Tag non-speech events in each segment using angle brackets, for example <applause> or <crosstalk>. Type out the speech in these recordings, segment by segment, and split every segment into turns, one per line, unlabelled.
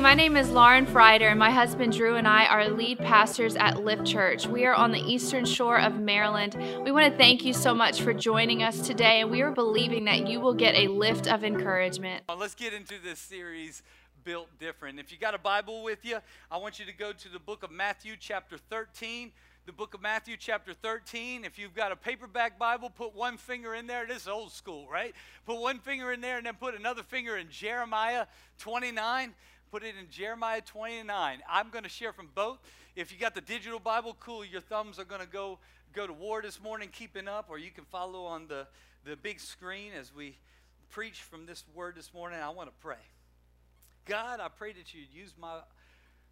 My name is Lauren Frieder, and my husband Drew and I are lead pastors at Lift Church. We are on the eastern shore of Maryland. We want to thank you so much for joining us today, and we are believing that you will get a lift of encouragement.
Let's get into this series, Built Different. If you got a Bible with you, I want you to go to the book of Matthew, chapter 13 the book of Matthew, chapter 13. If you've got a paperback Bible, put one finger in there. This is old school, right? Put one finger in there and then put another finger in Jeremiah 29. Put it in Jeremiah 29. I'm going to share from both. If you got the digital Bible, cool. Your thumbs are going to go go to war this morning, keeping up, or you can follow on the, the big screen as we preach from this word this morning. I want to pray. God, I pray that you'd use my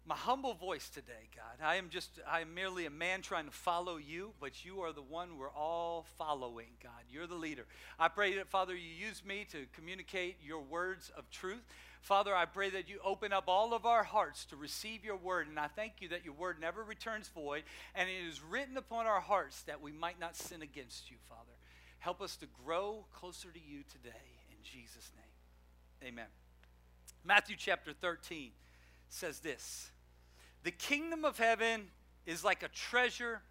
my humble voice today, God. I am just, I am merely a man trying to follow you, but you are the one we're all following, God. You're the leader. I pray that, Father, you use me to communicate your words of truth. Father, I pray that you open up all of our hearts to receive your word, and I thank you that your word never returns void, and it is written upon our hearts that we might not sin against you, Father. Help us to grow closer to you today, in Jesus' name. Amen. Matthew chapter 13 says this. The kingdom of heaven is like a treasure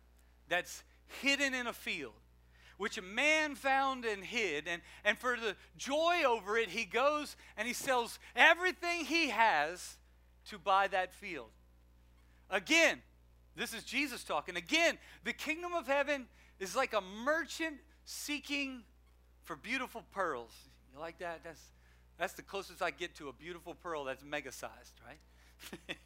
that's hidden in a field, which a man found and hid. And, and for the joy over it, he goes and he sells everything he has to buy that field. Again, this is Jesus talking. Again, the kingdom of heaven is like a merchant seeking for beautiful pearls. You like that? That's, that's the closest I get to a beautiful pearl that's mega sized, right?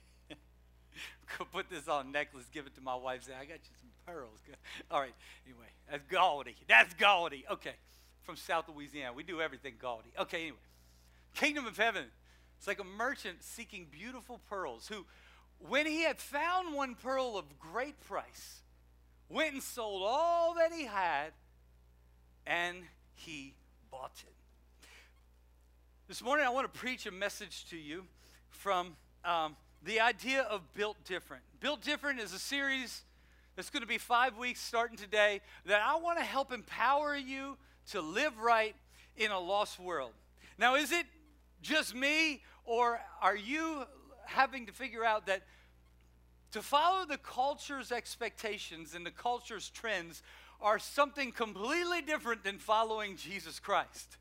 Go <laughs> put this on necklace, give it to my wife, say, I got you some pearls. <laughs> All right, anyway, that's gaudy. That's gaudy. Okay, from South Louisiana. We do everything gaudy. Okay, anyway. Kingdom of heaven. It's like a merchant seeking beautiful pearls who, when he had found one pearl of great price, went and sold all that he had and he bought it. This morning, I want to preach a message to you from um, the idea of Built Different. Built Different is a series that's going to be five weeks starting today that I want to help empower you to live right in a lost world. Now, is it just me, or are you having to figure out that to follow the culture's expectations and the culture's trends are something completely different than following Jesus Christ?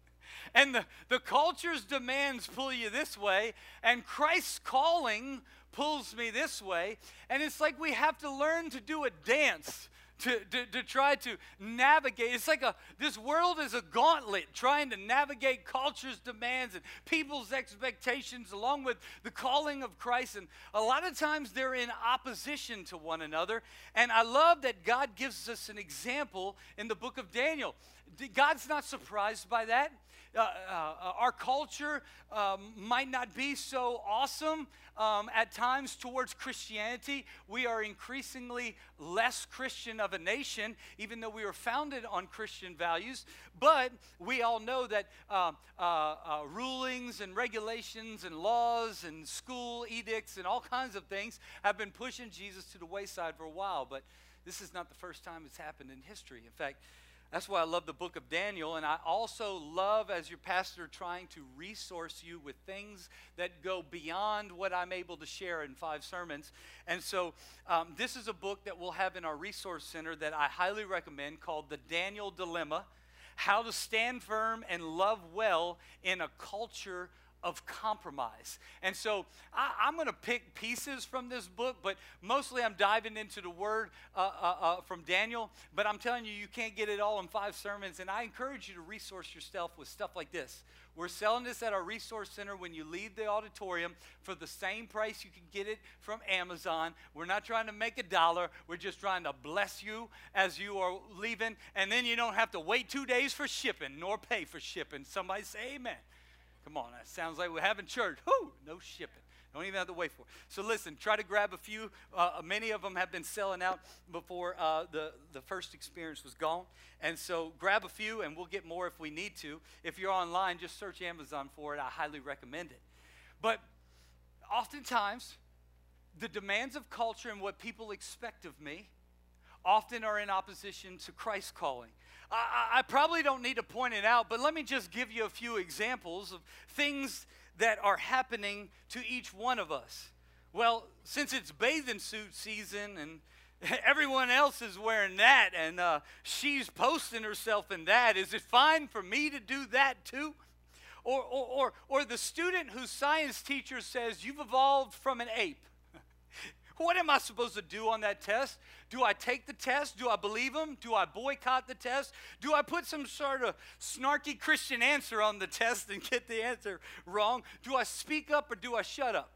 and the, the culture's demands pull you this way, and Christ's calling pulls me this way. And it's like we have to learn to do a dance. To, to, to try to navigate. It's like a this world is a gauntlet trying to navigate culture's demands and people's expectations along with the calling of Christ. And a lot of times they're in opposition to one another. And I love that God gives us an example in the book of Daniel. God's not surprised by that. Uh, uh, our culture um, might not be so awesome um, at times towards Christianity. We are increasingly less Christian of a nation, even though we were founded on Christian values. But we all know that uh, uh, uh, rulings and regulations and laws and school edicts and all kinds of things have been pushing Jesus to the wayside for a while. But this is not the first time it's happened in history. In fact, that's why I love the book of Daniel. And I also love, as your pastor, trying to resource you with things that go beyond what I'm able to share in five sermons. And so, um, this is a book that we'll have in our resource center that I highly recommend called The Daniel Dilemma How to Stand Firm and Love Well in a Culture of compromise. And so I, am going to pick pieces from this book, but mostly I'm diving into the word uh, uh, uh, from Daniel. But I'm telling you, you can't get it all in five sermons. And I encourage you to resource yourself with stuff like this. We're selling this at our resource center when you leave the auditorium for the same price you can get it from Amazon. We're not trying to make a dollar, we're just trying to bless you as you are leaving. And then you don't have to wait two days for shipping nor pay for shipping. Somebody say amen. Come on, that sounds like we're having church. Whoo, no shipping. Don't even have to wait for it. So listen, try to grab a few. Uh, many of them have been selling out before uh, the, the first experience was gone. And so grab a few and we'll get more if we need to. If you're online, just search Amazon for it. I highly recommend it. But oftentimes, the demands of culture and what people expect of me often are in opposition to Christ's calling. I, I, probably don't need to point it out, but let me just give you a few examples of things that are happening to each one of us? Well, since it's bathing suit season and <laughs> everyone else is wearing that and uh, she's posting herself in that, is it fine for me to do that too? Or, or, or, or the student whose science teacher says, You've evolved from an ape. What am I supposed to do on that test? Do I take the test? Do I believe him? Do I boycott the test? Do I put some sort of snarky Christian answer on the <laughs> test and get the answer wrong? Do I speak up or do I shut up?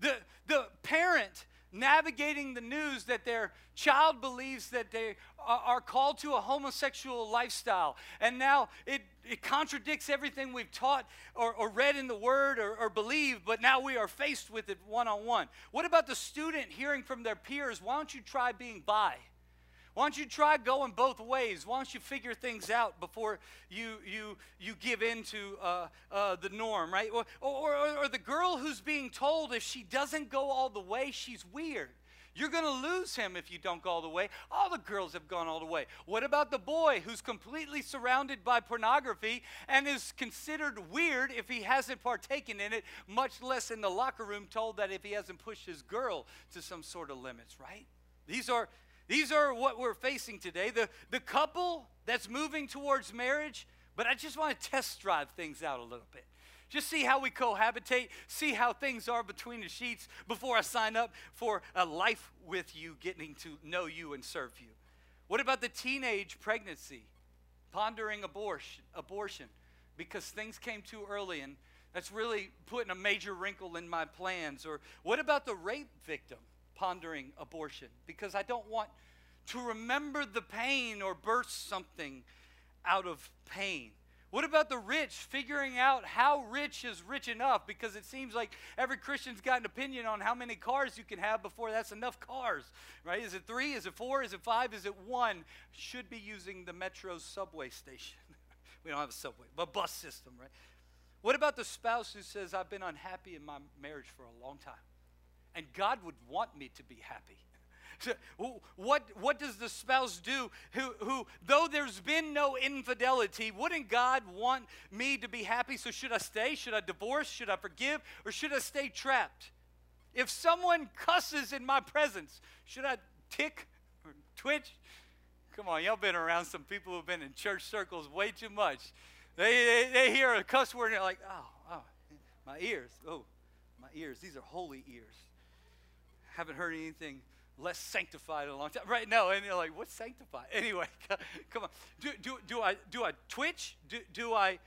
The, the parent navigating the news that their child believes that they are called to a homosexual lifestyle. And now it, it contradicts everything we've taught or, or read in the Word or, or believed, but now we are faced with it one on one. What about the student hearing from their peers, why don't you try being bi? Why don't you try going both ways? Why don't you figure things out before you, you, you give in to uh, uh, the norm, right? Or, or, or, or the girl who's being told if she doesn't go all the way, she's weird. You're going to lose him if you don't go all the way. All the girls have gone all the way. What about the boy who's completely surrounded by pornography and is considered weird if he hasn't partaken in it, much less in the locker room told that if he hasn't pushed his girl to some sort of limits, right? These are these are what we're facing today. The, the couple that's moving towards marriage, but I just want to test drive things out a little bit. Just see how we cohabitate, see how things are between the sheets before I sign up for a life with you, getting to know you and serve you. What about the teenage pregnancy? Pondering abortion, abortion because things came too early and that's really putting a major wrinkle in my plans. Or what about the rape victim? Pondering abortion because I don't want to remember the pain or burst something out of pain. What about the rich figuring out how rich is rich enough? Because it seems like every Christian's got an opinion on how many cars you can have before that's enough cars, right? Is it three? Is it four? Is it five? Is it one? Should be using the metro subway station. <laughs> we don't have a subway, but bus system, right? What about the spouse who says, I've been unhappy in my marriage for a long time? And God would want me to be happy. <laughs> So what, what does the spouse do who, who, though there's been no infidelity, wouldn't God want me to be happy? So, should I stay? Should I divorce? Should I forgive? Or should I stay trapped? If someone cusses in my presence, should I tick or twitch? Come on, y'all been around some people who've been in church circles way too much. They, they, they hear a cuss word and they're like, oh, oh, my ears. Oh, my ears. These are holy ears haven't heard anything less sanctified in a long time. Right? No, and you're like, what's sanctified? <laughs> Anyway, <laughs> come on. Do, do, do, I, do I twitch? Do, do I,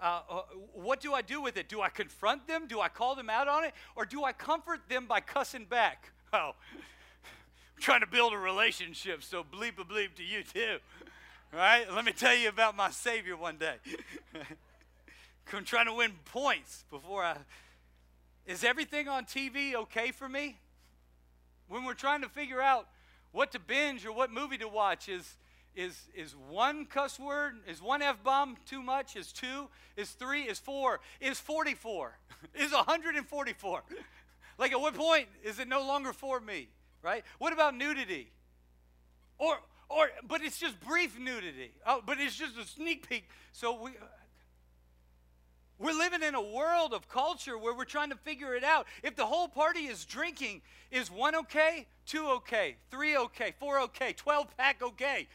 uh, uh, what do I do with it? Do I confront them? Do I call them out on it? Or do I comfort them by cussing back? <laughs> Oh, I'm trying to build a relationship, so bleep a bleep to you too. Right? Let me tell you about my Savior one day. I'm trying to win points before I. Is everything on TV okay for me? When we're trying to figure out what to binge or what movie to watch is is is one cuss word is one f-bomb too much is two is three is four is 44 <laughs> is 144 <laughs> like at what point is it no longer for me right? What about nudity? Or or but it's just brief nudity. Oh, but it's just a sneak peek. So we we're living in a world of culture where we're trying to figure it out. If the whole party is drinking, is one okay, two okay, three okay, four okay, 12 pack okay?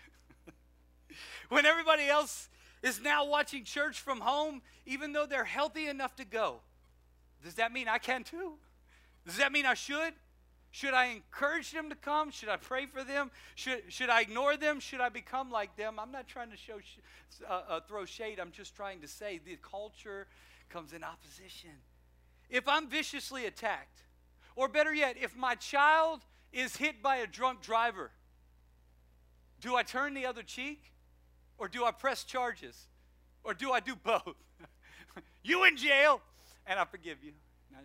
<laughs> when everybody else is now watching church from home, even though they're healthy enough to go, does that mean I can too? Does that mean I should? Should I encourage them to come? Should I pray for them? Should, should I ignore them? Should I become like them? I'm not trying to show sh- uh, uh, throw shade. I'm just trying to say the culture comes in opposition. If I'm viciously attacked, or better yet, if my child is hit by a drunk driver, do I turn the other cheek? Or do I press charges? Or do I do both? <laughs> you in jail, and I forgive you. Not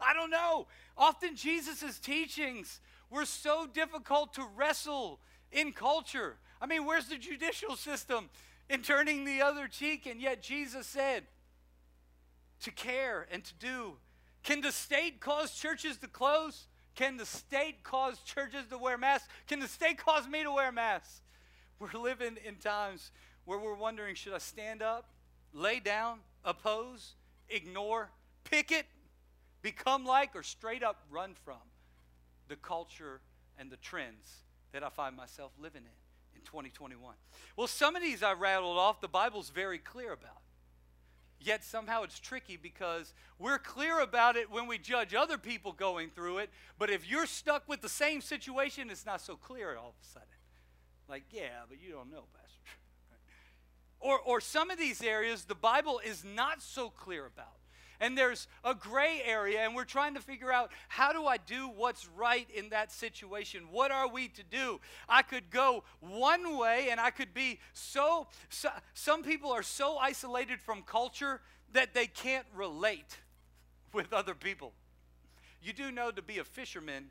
I don't know. Often Jesus' teachings were so difficult to wrestle in culture. I mean, where's the judicial system in turning the other cheek? And yet Jesus said to care and to do. Can the state cause churches to close? Can the state cause churches to wear masks? Can the state cause me to wear masks? We're living in times where we're wondering should I stand up, lay down, oppose, ignore, pick it, become like, or straight up run from the culture and the trends that I find myself living in in 2021. Well, some of these I rattled off, the Bible's very clear about. Yet somehow it's tricky because we're clear about it when we judge other people going through it, but if you're stuck with the same situation, it's not so clear all of a sudden. Like, yeah, but you don't know, Pastor. <laughs> or, or some of these areas the Bible is not so clear about and there's a gray area, and we're trying to figure out how do I do what's right in that situation? What are we to do? I could go one way, and I could be so, so some people are so isolated from culture that they can't relate with other people. You do know to be a fisherman,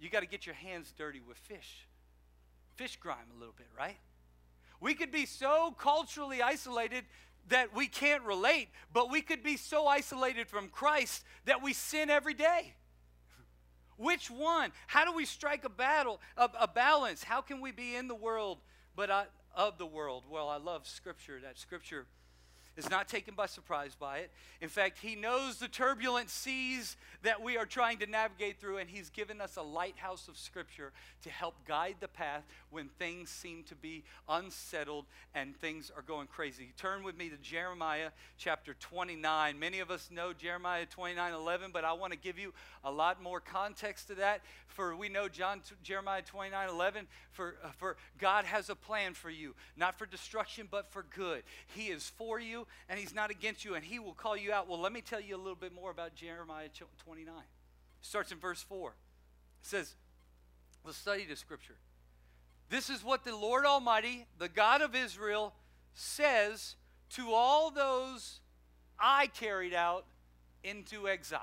you got to get your hands dirty with fish. Fish grime a little bit, right? We could be so culturally isolated that we can't relate, but we could be so isolated from Christ that we sin every day. Which one? How do we strike a battle, a, a balance? How can we be in the world but I, of the world? Well, I love Scripture. That Scripture is not taken by surprise by it. In fact, he knows the turbulent seas that we are trying to navigate through, and he's given us a lighthouse of Scripture to help guide the path when things seem to be unsettled and things are going crazy. Turn with me to Jeremiah chapter 29. Many of us know Jeremiah 29 11, but I want to give you a lot more context to that. For we know John, Jeremiah 29 11, for, uh, for God has a plan for you, not for destruction, but for good. He is for you and he's not against you and he will call you out. Well, let me tell you a little bit more about Jeremiah 29. It starts in verse 4. It says, let's study the scripture. This is what the Lord Almighty, the God of Israel, says to all those I carried out into exile.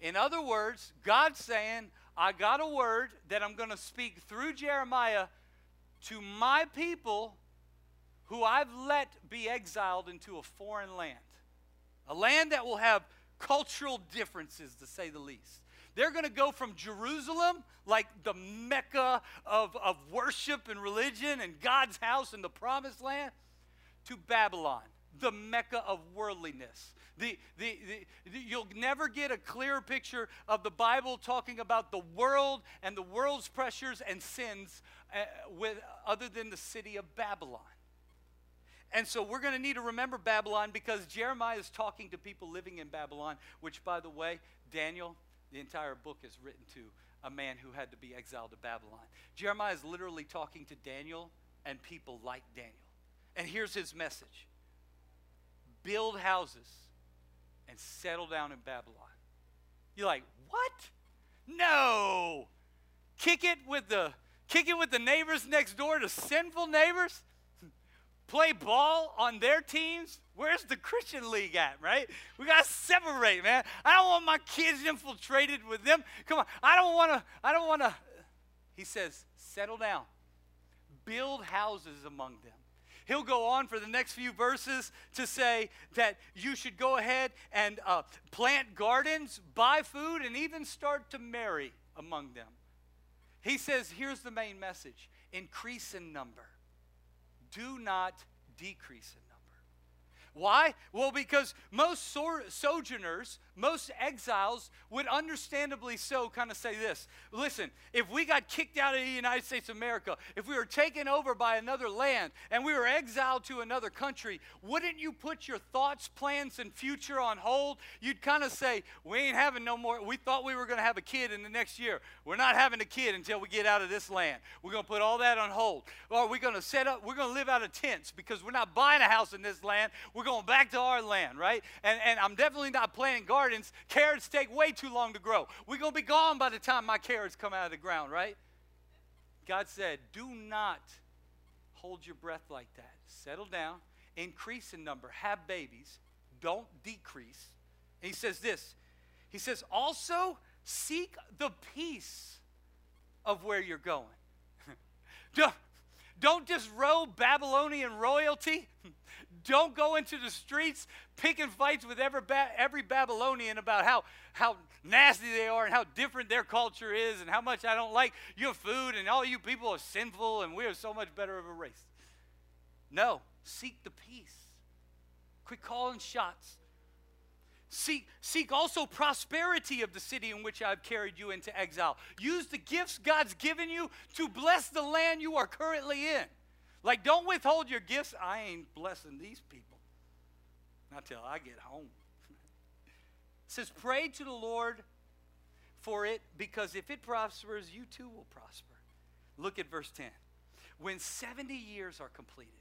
In other words, God's saying, I got a word that I'm going to speak through Jeremiah to my people who I've let be exiled into a foreign land, a land that will have cultural differences, to say the least. They're going to go from Jerusalem, like the mecca of, of worship and religion and God's house and the promised land, to Babylon, the mecca of worldliness. The, the, the, you'll never get a clearer picture of the Bible talking about the world and the world's pressures and sins uh, with, other than the city of Babylon. And so we're going to need to remember Babylon because Jeremiah is talking to people living in Babylon, which, by the way, Daniel, the entire book is written to a man who had to be exiled to Babylon. Jeremiah is literally talking to Daniel and people like Daniel. And here's his message build houses and settle down in Babylon. You're like, what? No. Kick it with the kick it with the neighbors next door, the sinful neighbors play ball on their teams, where's the Christian league at, right? We got to separate, man. I don't want my kids infiltrated with them. Come on. I don't want to, I don't want to. He says, settle down, build houses among them. He'll go on for the next few verses to say that you should go ahead and uh, plant gardens, buy food, and even start to marry among them. He says, here's the main message increase in number do not decrease in number. why? Well, because most sojourners, most exiles would understandably so kind of say this listen, if we got kicked out of the United States of America, if we were taken over by another land, and we were exiled to another country, wouldn't you put your thoughts, plans, and future on hold? You'd kind of say, we ain't having no more. We thought we were going to have a kid in the next year. We're not having a kid until we get out of this land. We're going to put all that on hold. Or we're going to set up, we're going to live out of tents because we're not buying a house in this land. We're going back to our land, right? And, and I'm definitely not planting gardens. Carrots take way too long to grow. We're going to be gone by the time my carrots come out of the ground, right? God said, do not hold your breath like that. Settle down, increase in number, have babies, don't decrease. And he says this He says, also seek the peace of where you're going. <laughs> don't, don't just row Babylonian royalty. <laughs> Don't go into the streets picking fights with every, every Babylonian about how, how nasty they are and how different their culture is and how much I don't like your food and all you people are sinful and we are so much better of a race. No, seek the peace. Quit calling shots. Seek, seek also prosperity of the city in which I've carried you into exile. Use the gifts God's given you to bless the land you are currently in. Like, don't withhold your gifts. I ain't blessing these people. Not till I get home. it says, Pray to the Lord for it, because if it prospers, you too will prosper. Look at verse 10. When 70 years are completed,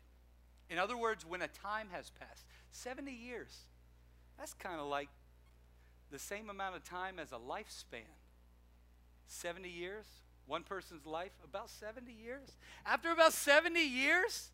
in other words, when a time has passed, 70 years, that's kind of like the same amount of time as a lifespan. 70 years, one person's life, about 70 years. After about 70 years,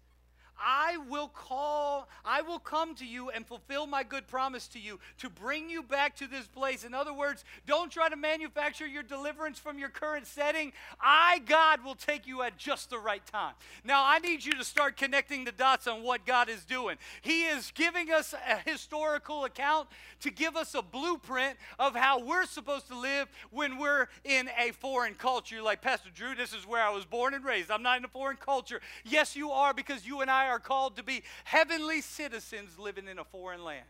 I will call, I will come to you and fulfill my good promise to you to bring you back to this place. In other words, don't try to manufacture your deliverance from your current setting. I, God, will take you at just the right time. Now, I need you to start connecting the dots on what God is doing. He is giving us a historical account to give us a blueprint of how we're supposed to live when we're in a foreign culture. Like, Pastor Drew, this is where I was born and raised. I'm not in a foreign culture. Yes, you are because you and I are called to be heavenly citizens living in a foreign land.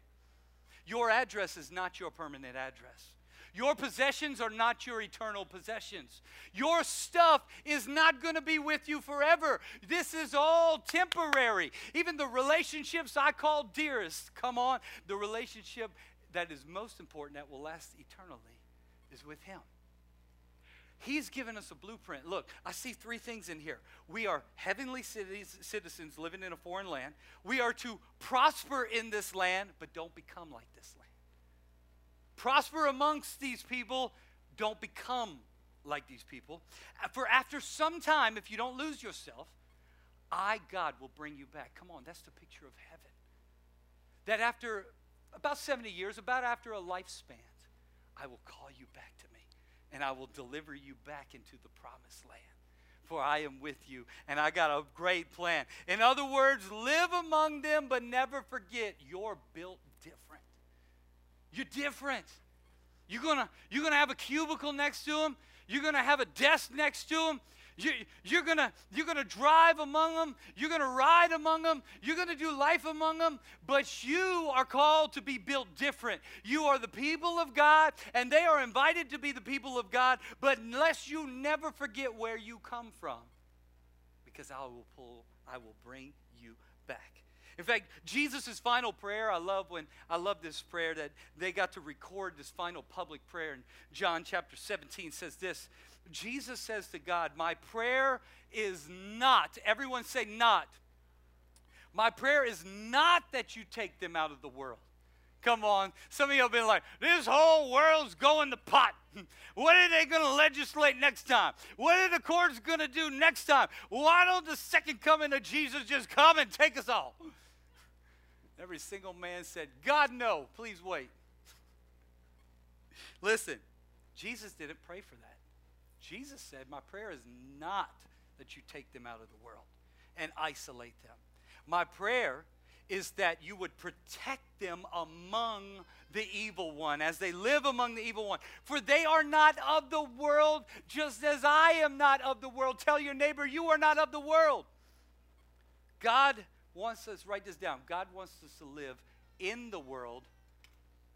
Your address is not your permanent address. Your possessions are not your eternal possessions. Your stuff is not going to be with you forever. This is all temporary. Even the relationships I call dearest, come on, the relationship that is most important, that will last eternally, is with Him. He's given us a blueprint. Look, I see three things in here. We are heavenly citizens living in a foreign land. We are to prosper in this land, but don't become like this land. Prosper amongst these people, don't become like these people. Uh, for after some time, if you don't lose yourself, I, God, will bring you back. Come on, that's the picture of heaven. That after about 70 years, about after a lifespan, I will call you back to and I will deliver you back into the promised land. For I am with you, and I got a great plan. In other words, live among them, but never forget you're built different. You're different. You're gonna, you're gonna have a cubicle next to them, you're gonna have a desk next to them, you, you're going you're gonna drive among them. You're going to ride among them. You're going to do life among them. But you are called to be built different. You are the people of God, and they are invited to be the people of God. But unless you never forget where you come from, because I will pull, I will bring you back. In fact, Jesus' final prayer, I love when I love this prayer that they got to record this final public prayer in John chapter 17 says this Jesus says to God, My prayer is not, everyone say not. My prayer is not that you take them out of the world. Come on. Some of you have been like, this whole world's going to pot. <laughs> What are they going to legislate next time? What are the courts going to do next time? Why don't the second coming of Jesus just come and take us all? Every single man said, God, no, please wait. <laughs> Listen, Jesus didn't pray for that. Jesus said, My prayer is not that you take them out of the world and isolate them. My prayer is that you would protect them among the evil one as they live among the evil one. For they are not of the world, just as I am not of the world. Tell your neighbor, you are not of the world. God wants us, write this down, God wants us to live in the world,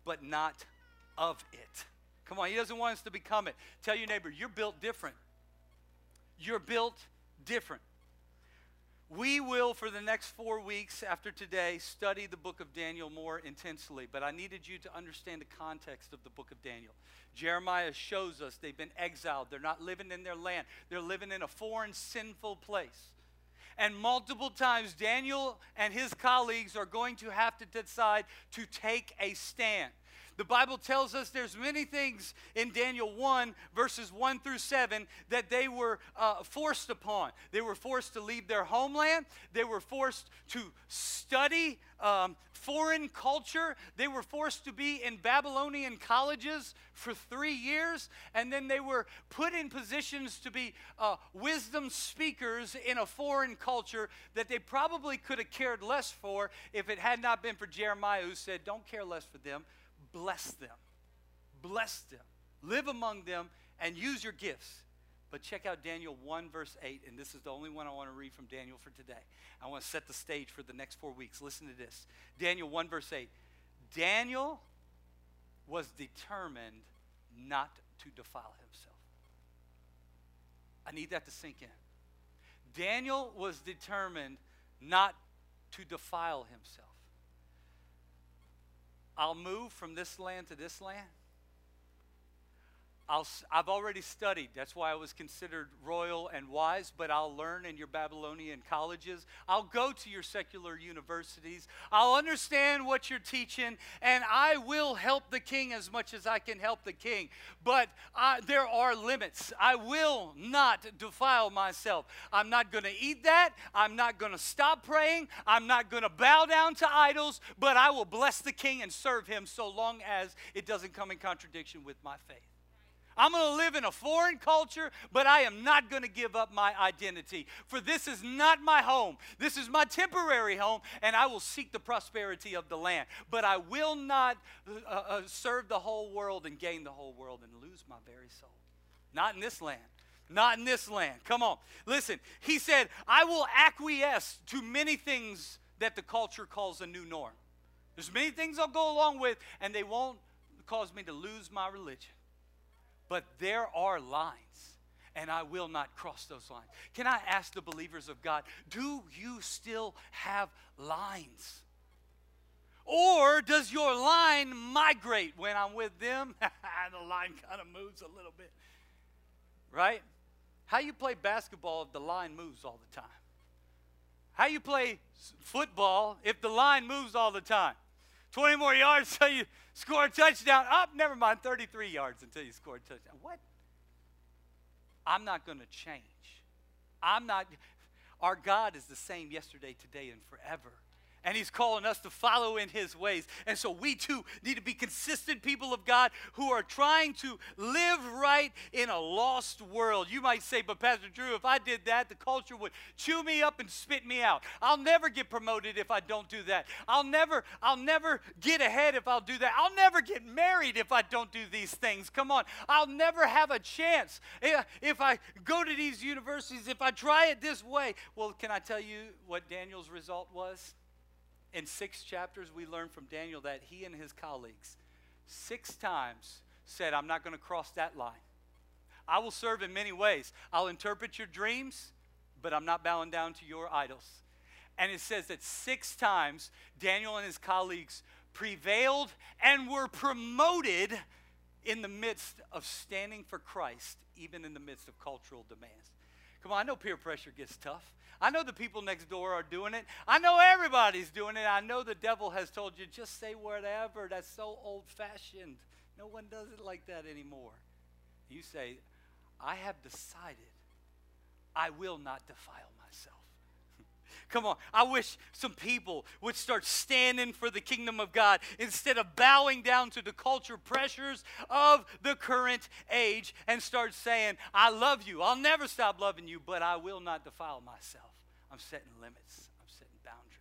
but not of it. Come on, He doesn't want us to become it. Tell your neighbor, you're built different. You're built different. We will, for the next four weeks after today, study the book of Daniel more intensely, but I needed you to understand the context of the book of Daniel. Jeremiah shows us they've been exiled. They're not living in their land, they're living in a foreign, sinful place. And multiple times, Daniel and his colleagues are going to have to decide to take a stand. The Bible tells us there's many things in Daniel 1, verses 1 through 7, that they were uh, forced upon. They were forced to leave their homeland, they were forced to study um, foreign culture, they were forced to be in Babylonian colleges for three years, and then they were put in positions to be uh, wisdom speakers in a foreign culture that they probably could have cared less for if it had not been for Jeremiah, who said, Don't care less for them bless them. Bless them. Live among them and use your gifts. But check out Daniel 1, verse 8, and this is the only one I want to read from Daniel for today. I want to set the stage for the next four weeks. Listen to this Daniel 1, verse 8. Daniel was determined not to defile himself. I need that to sink in. Daniel was determined not to defile himself. I'll move from this land to this land. I'll, I've already studied. That's why I was considered royal and wise, but I'll learn in your Babylonian colleges. I'll go to your secular universities. I'll understand what you're teaching, and I will help the king as much as I can help the king. But I, there are limits. I will not defile myself. I'm not going to eat that. I'm not going to stop praying. I'm not going to bow down to idols, but I will bless the king and serve him so long as it doesn't come in contradiction with my faith. I'm going to live in a foreign culture, but I am not going to give up my identity. For this is not my home. This is my temporary home, and I will seek the prosperity of the land. But I will not uh, uh, serve the whole world and gain the whole world and lose my very soul. Not in this land. Not in this land. Come on. Listen, he said, I will acquiesce to many things that the culture calls a new norm. There's many things I'll go along with, and they won't cause me to lose my religion. But there are lines, and I will not cross those lines. Can I ask the believers of God, do you still have lines? Or does your line migrate when I'm with them? <laughs> the line kind of moves a little bit. Right? How you play basketball if the line moves all the time? How you play football if the line moves all the time? 20 more yards so you score a touchdown. Up, oh, never mind, 33 yards until you score a touchdown. What? I'm not going to change. I'm not. Our God is the same yesterday, today, and forever and He's calling us to follow in His ways. And so we too need to be consistent people of God who are trying to live right in a lost world. You might say, but Pastor Drew, if I did that, the culture would chew me up and spit me out. I'll never get promoted if I don't do that. I'll never, I'll never get ahead if I'll do that. I'll never get married if I don't do these things. Come on. I'll never have a chance if I go to these universities, if I try it this way. Well, can I tell you what Daniel's result was? In six chapters, we learn from Daniel that he and his colleagues six times said, I'm not going to cross that line. I will serve in many ways. I'll interpret your dreams, but I'm not bowing down to your idols. And it says that six times Daniel and his colleagues prevailed and were promoted in the midst of standing for Christ, even in the midst of cultural demands. Come on, I know peer pressure gets tough. I know the people next door are doing it. I know everybody's doing it. I know the devil has told you, just say whatever. That's so old fashioned. No one does it like that anymore. You say, I have decided I will not defile. Come on. I wish some people would start standing for the kingdom of God instead of bowing down to the culture pressures of the current age and start saying, I love you. I'll never stop loving you, but I will not defile myself. I'm setting limits, I'm setting boundaries.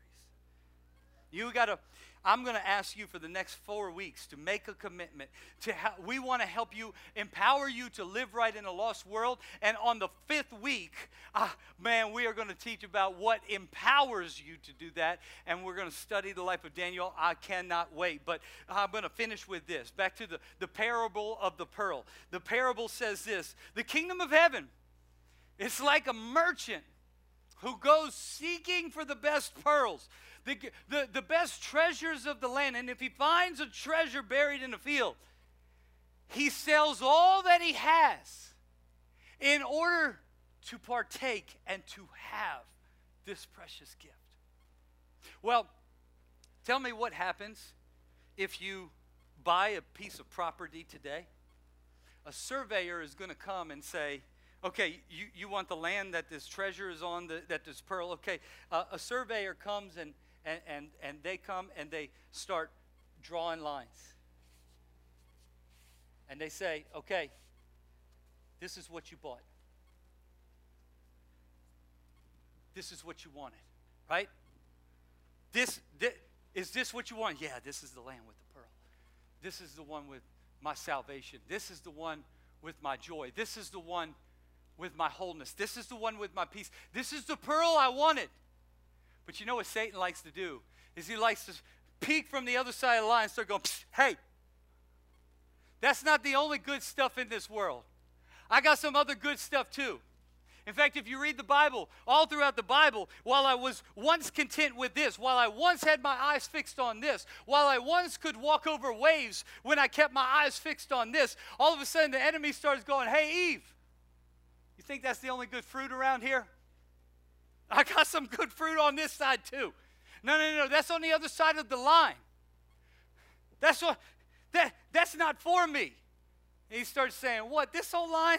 You got to I'm going to ask you for the next four weeks to make a commitment. To ha- we want to help you, empower you to live right in a lost world. And on the fifth week, uh, man, we are going to teach about what empowers you to do that. And we're going to study the life of Daniel. I cannot wait. But I'm going to finish with this. Back to the, the parable of the pearl. The parable says this The kingdom of heaven, it's like a merchant who goes seeking for the best pearls the, the, the best treasures of the land. And if he finds a treasure buried in a field, he sells all that he has in order to partake and to have this precious gift. Well, tell me what happens if you buy a piece of property today. A surveyor is going to come and say, okay, you, you want the land that this treasure is on, the, that this pearl, okay. Uh, a surveyor comes and and, and, and they come and they start drawing lines. And they say, okay, this is what you bought. This is what you wanted, right? This, this is this what you want? Yeah, this is the land with the pearl. This is the one with my salvation. This is the one with my joy. This is the one with my wholeness. This is the one with my peace. This is the pearl I wanted. But you know what Satan likes to do? Is he likes to peek from the other side of the line and start going, hey, That's not the only good stuff in this world. I got some other good stuff too. In fact, if you read the Bible, all throughout the Bible, while I was once content with this, while I once had my eyes fixed on this, while I once could walk over waves when I kept my eyes fixed on this, all of a sudden the enemy starts going, Hey, Eve, you think that's the only good fruit around here? I got some good fruit on this side too. No, no, no, that's on the other side of the line. That's what that that's not for me. And he starts saying, What, this whole line?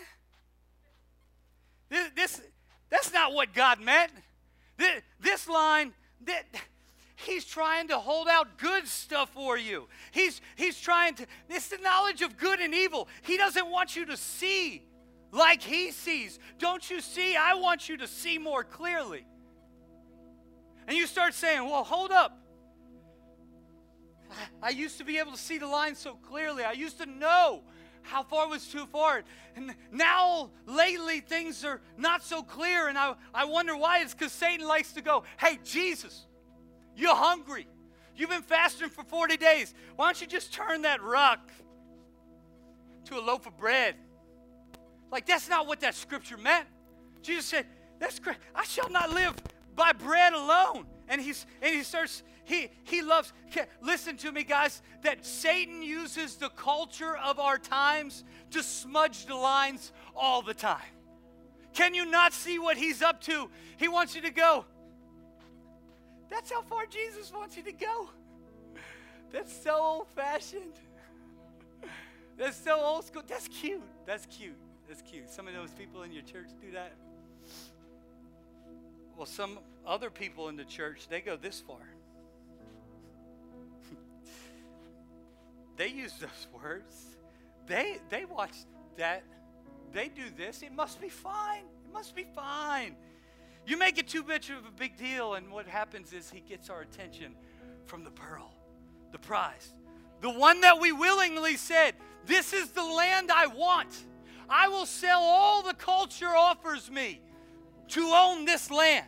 This, this that's not what God meant. This, this line, that He's trying to hold out good stuff for you. He's, he's trying to, it's the knowledge of good and evil. He doesn't want you to see like He sees. Don't you see? I want you to see more clearly. And you start saying, well, hold up. I used to be able to see the line so clearly. I used to know how far was too far. And now, lately, things are not so clear. And I, I wonder why. It's because Satan likes to go, hey, Jesus, you're hungry. You've been fasting for 40 days. Why don't you just turn that rock to a loaf of bread? Like, that's not what that scripture meant. Jesus said, That's great. I shall not live by bread alone. And he's and he starts, he he loves, listen to me, guys, that Satan uses the culture of our times to smudge the lines all the time. Can you not see what he's up to? He wants you to go. That's how far Jesus wants you to go. That's so old fashioned. That's so old school. That's cute. That's cute. That's cute. Some of those people in your church do that. Well, some other people in the church, they go this far. <laughs> they use those <laughs> words. They they watch that. They do this. It must be fine. It must be fine. You make it too much of a big deal, and what happens is he gets our attention from the pearl, the prize, the one that we willingly said, This is the land I want. I will sell all the culture offers me to own this land.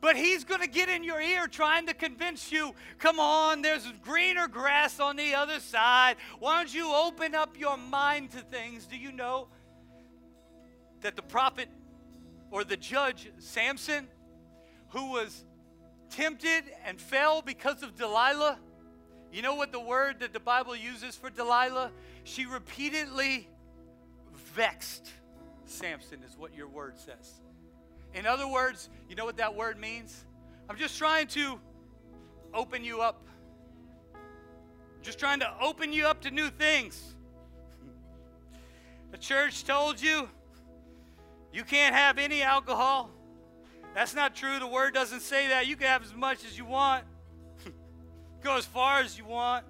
But he's going to get in your ear trying to convince you come on, there's greener grass on the other side. Why don't you open up your mind to things? Do you know that the prophet or the judge, Samson, who was tempted and fell because of Delilah? You know what the word that the Bible uses for Delilah? She repeatedly vexed Samson, is what your word says. In other words, you know what that word means? I'm just trying to open you up. Just trying to open you up to new things. The church told you you can't have any alcohol. That's not true. The word doesn't say that. You can have as much as you want. <laughs> Go as far as you want.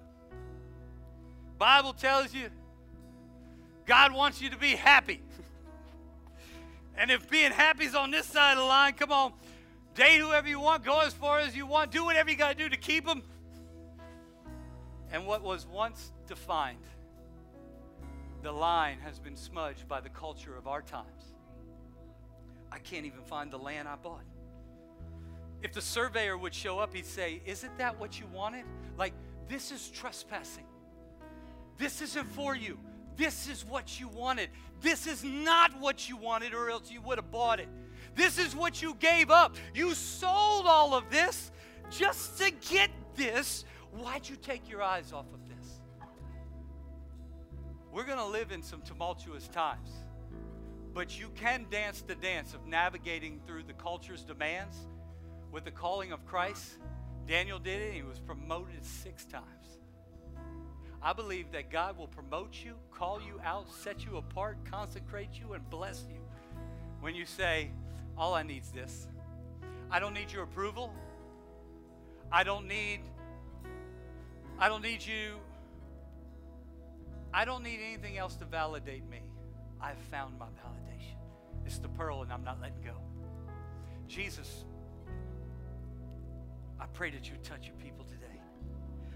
Bible tells you God wants you to be happy. <laughs> and if being happy is on this side of the line, come on, date whoever you want, go as far as you want, do whatever you got to do to keep them. And what was once defined, the line has been smudged by the culture of our times. I can't even find the land I bought. If the surveyor would show up, he'd say, Isn't that what you wanted? Like, this is trespassing. This isn't for you. This is what you wanted. This is not what you wanted, or else you would have bought it. This is what you gave up. You sold all of this just to get this. Why'd you take your eyes off of this? We're going to live in some tumultuous times, but you can dance the dance of navigating through the culture's demands with the calling of Christ. Daniel did it, he was promoted six times. I believe that God will promote you, call you out, set you apart, consecrate you, and bless you when you say, All I need is this. I don't need your approval. I don't need I don't need you I don't need anything else to validate me. I've found my validation. It's the pearl and I'm not letting go. Jesus, I pray that you touch your people today.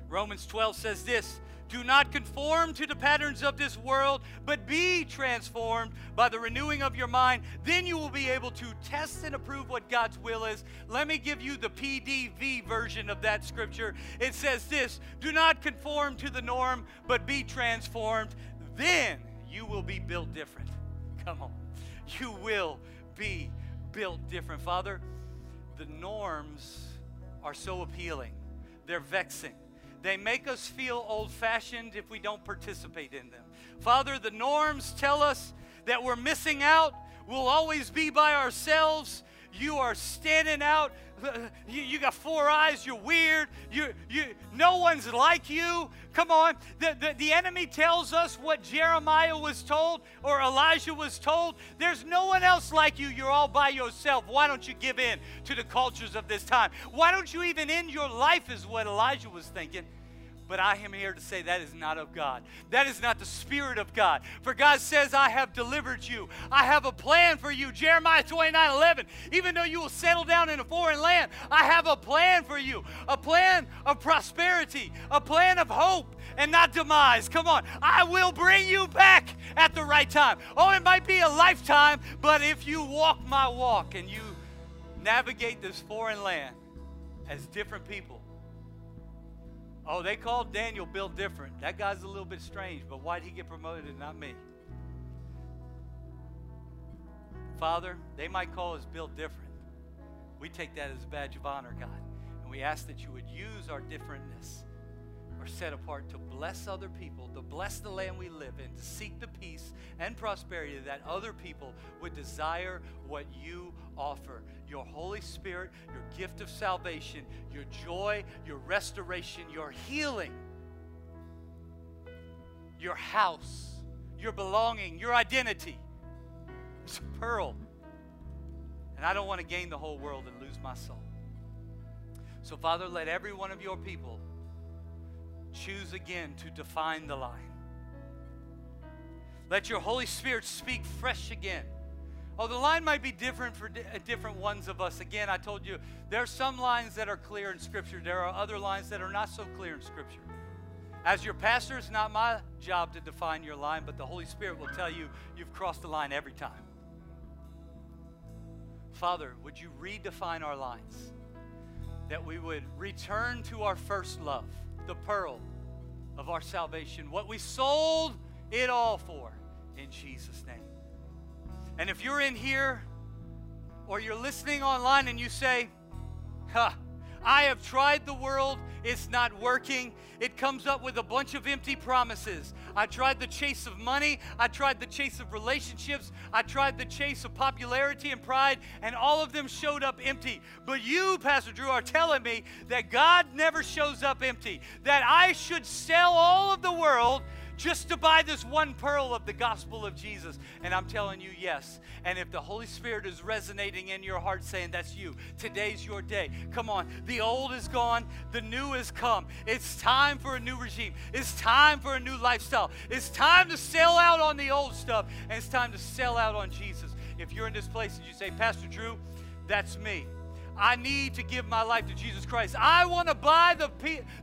Romans 12 says this Do not conform to the patterns of this world, but be transformed by the renewing of your mind. Then you will be able to test and approve what God's will is. Let me give you the PDV version of that scripture. It says this Do not conform to the norm, but be transformed. Then you will be built different. <laughs> Come on. You will be built different. Father, the norms are so appealing, they're vexing. They make us feel old fashioned if we don't participate in them. Father, the norms tell us that we're missing out. We'll always be by ourselves. You are standing out. <laughs> You, you got four eyes. You're weird. You, you, no one's like you. Come on. The, the, the enemy tells us what Jeremiah was told or Elijah was told. There's no one else like you. You're all by yourself. Why don't you give in to the cultures of this time? Why don't you even end your life, is what Elijah was thinking. But I am here to say that is not of God. That is not the Spirit of God. For God says, I have delivered you. I have a plan for you. Jeremiah 29 11. Even though you will settle down in a foreign land, I have a plan for you. A plan of prosperity, a plan of hope and not demise. Come on. I will bring you back at the right time. Oh, it might be a lifetime, but if you walk my walk and you navigate this foreign land as different people, Oh, they called Daniel Bill different. That guy's a little bit strange, but why'd he get promoted and not me? Father, they might call us Bill different. We take that as a badge of honor, God. And we ask that you would use our differentness are set apart to bless other people, to bless the land we live in, to seek the peace and prosperity that other people would desire what you offer. Your Holy Spirit, your gift of salvation, your joy, your restoration, your healing, your house, your belonging, your identity. It's a pearl. And I don't want to gain the whole world and lose my soul. So, Father, let every one of your people choose again to define the line. Let your Holy Spirit speak fresh again. Oh, the line might be different for di- uh, different ones of us. Again, I told you there are some lines that are clear in Scripture, there are other lines that are not so clear in Scripture. As your pastor, it's not my job to define your line, but the Holy Spirit will tell you you've crossed the line every time. Father, would you redefine our lines? That we would return to our first love the pearl of our salvation, what we sold it all for in Jesus' name. And if you're in here or you're listening online and you say, huh, I have tried the world, it's not working. It comes up with a bunch of empty promises. I tried the chase of money, I tried the chase of relationships, I tried the chase of popularity and pride, and all of them showed up empty. But you, Pastor Drew, are telling me that God never shows up empty, that I should sell all of the world just to buy this one pearl of the gospel of Jesus. And I'm telling you, yes. And if the Holy Spirit is resonating in your heart saying that's you, today's your day. Come on. The old is gone, the new has come. It's time for a new regime. It's time for a new lifestyle. It's time to sell out on the old stuff, and it's time to sell out on Jesus. If you're in this place and you say, Pastor Drew, that's me. I need to give my life to Jesus Christ. I want to buy the,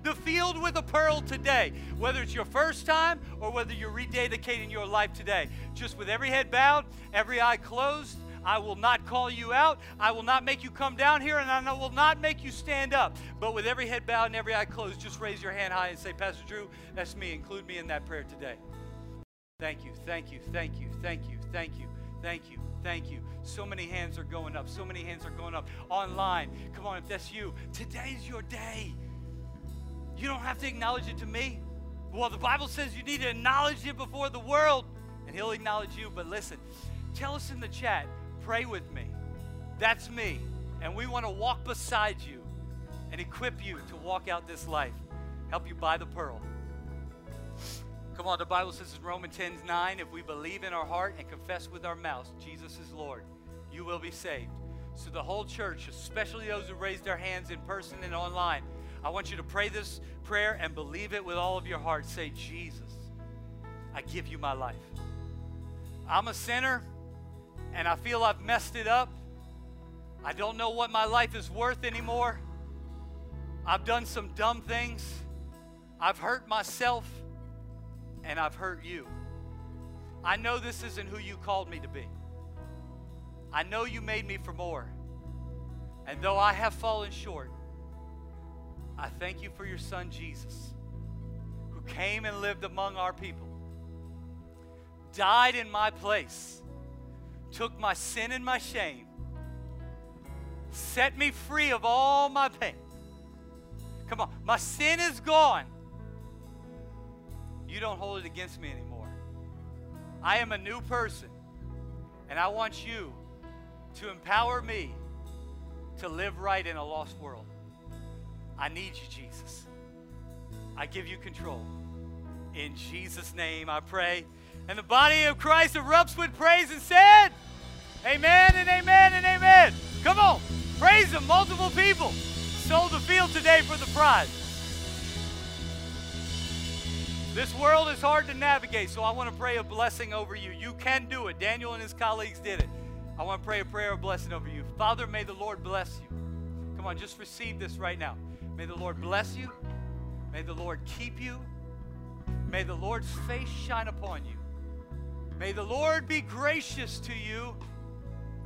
the field with a pearl today, whether it's your first time or whether you're rededicating your life today. Just with every head bowed, every eye closed, I will not call you out. I will not make you come down here, and I will not make you stand up. But with every head bowed and every eye closed, just raise your hand high and say, Pastor Drew, that's me. Include me in that prayer today. Thank you, thank you, thank you, thank you, thank you, thank you. Thank you. So many hands are going up. So many hands are going up online. Come on, if that's you, today's your day. You don't have to acknowledge it to me. Well, the Bible says you need to acknowledge it before the world, and He'll acknowledge you. But listen, tell us in the chat, pray with me. That's me. And we want to walk beside you and equip you to walk out this life, help you buy the pearl. Come on, the Bible says in Romans 10 9, if we believe in our heart and confess with our mouths Jesus is Lord, you will be saved. So, the whole church, especially those who raised their hands in person and online, I want you to pray this prayer and believe it with all of your heart. Say, Jesus, I give you my life. I'm a sinner and I feel I've messed it up. I don't know what my life is worth anymore. I've done some dumb things. I've hurt myself and I've hurt you. I know this isn't who you called me to be. I know you made me for more. And though I have fallen short, I thank you for your son Jesus, who came and lived among our people, died in my place, took my sin and my shame, set me free of all my pain. Come on, my sin is gone. You don't hold it against me anymore. I am a new person, and I want you to empower me to live right in a lost world. I need you, Jesus. I give you control. In Jesus' name I pray. And the body of Christ erupts with praise and said, Amen and amen and amen. Come on, praise Him. Multiple people sold the field today for the prize. This world is hard to navigate, so I want to pray a blessing over you. You can do it. Daniel and his colleagues did it. I want to pray a prayer of blessing over you. Father, may the Lord bless you. Come on, just receive this right now. May the Lord bless you. May the Lord keep you. May the Lord's face shine upon you. May the Lord be gracious to you,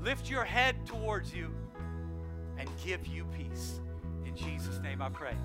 lift your head towards you, and give you peace. In Jesus' name I pray.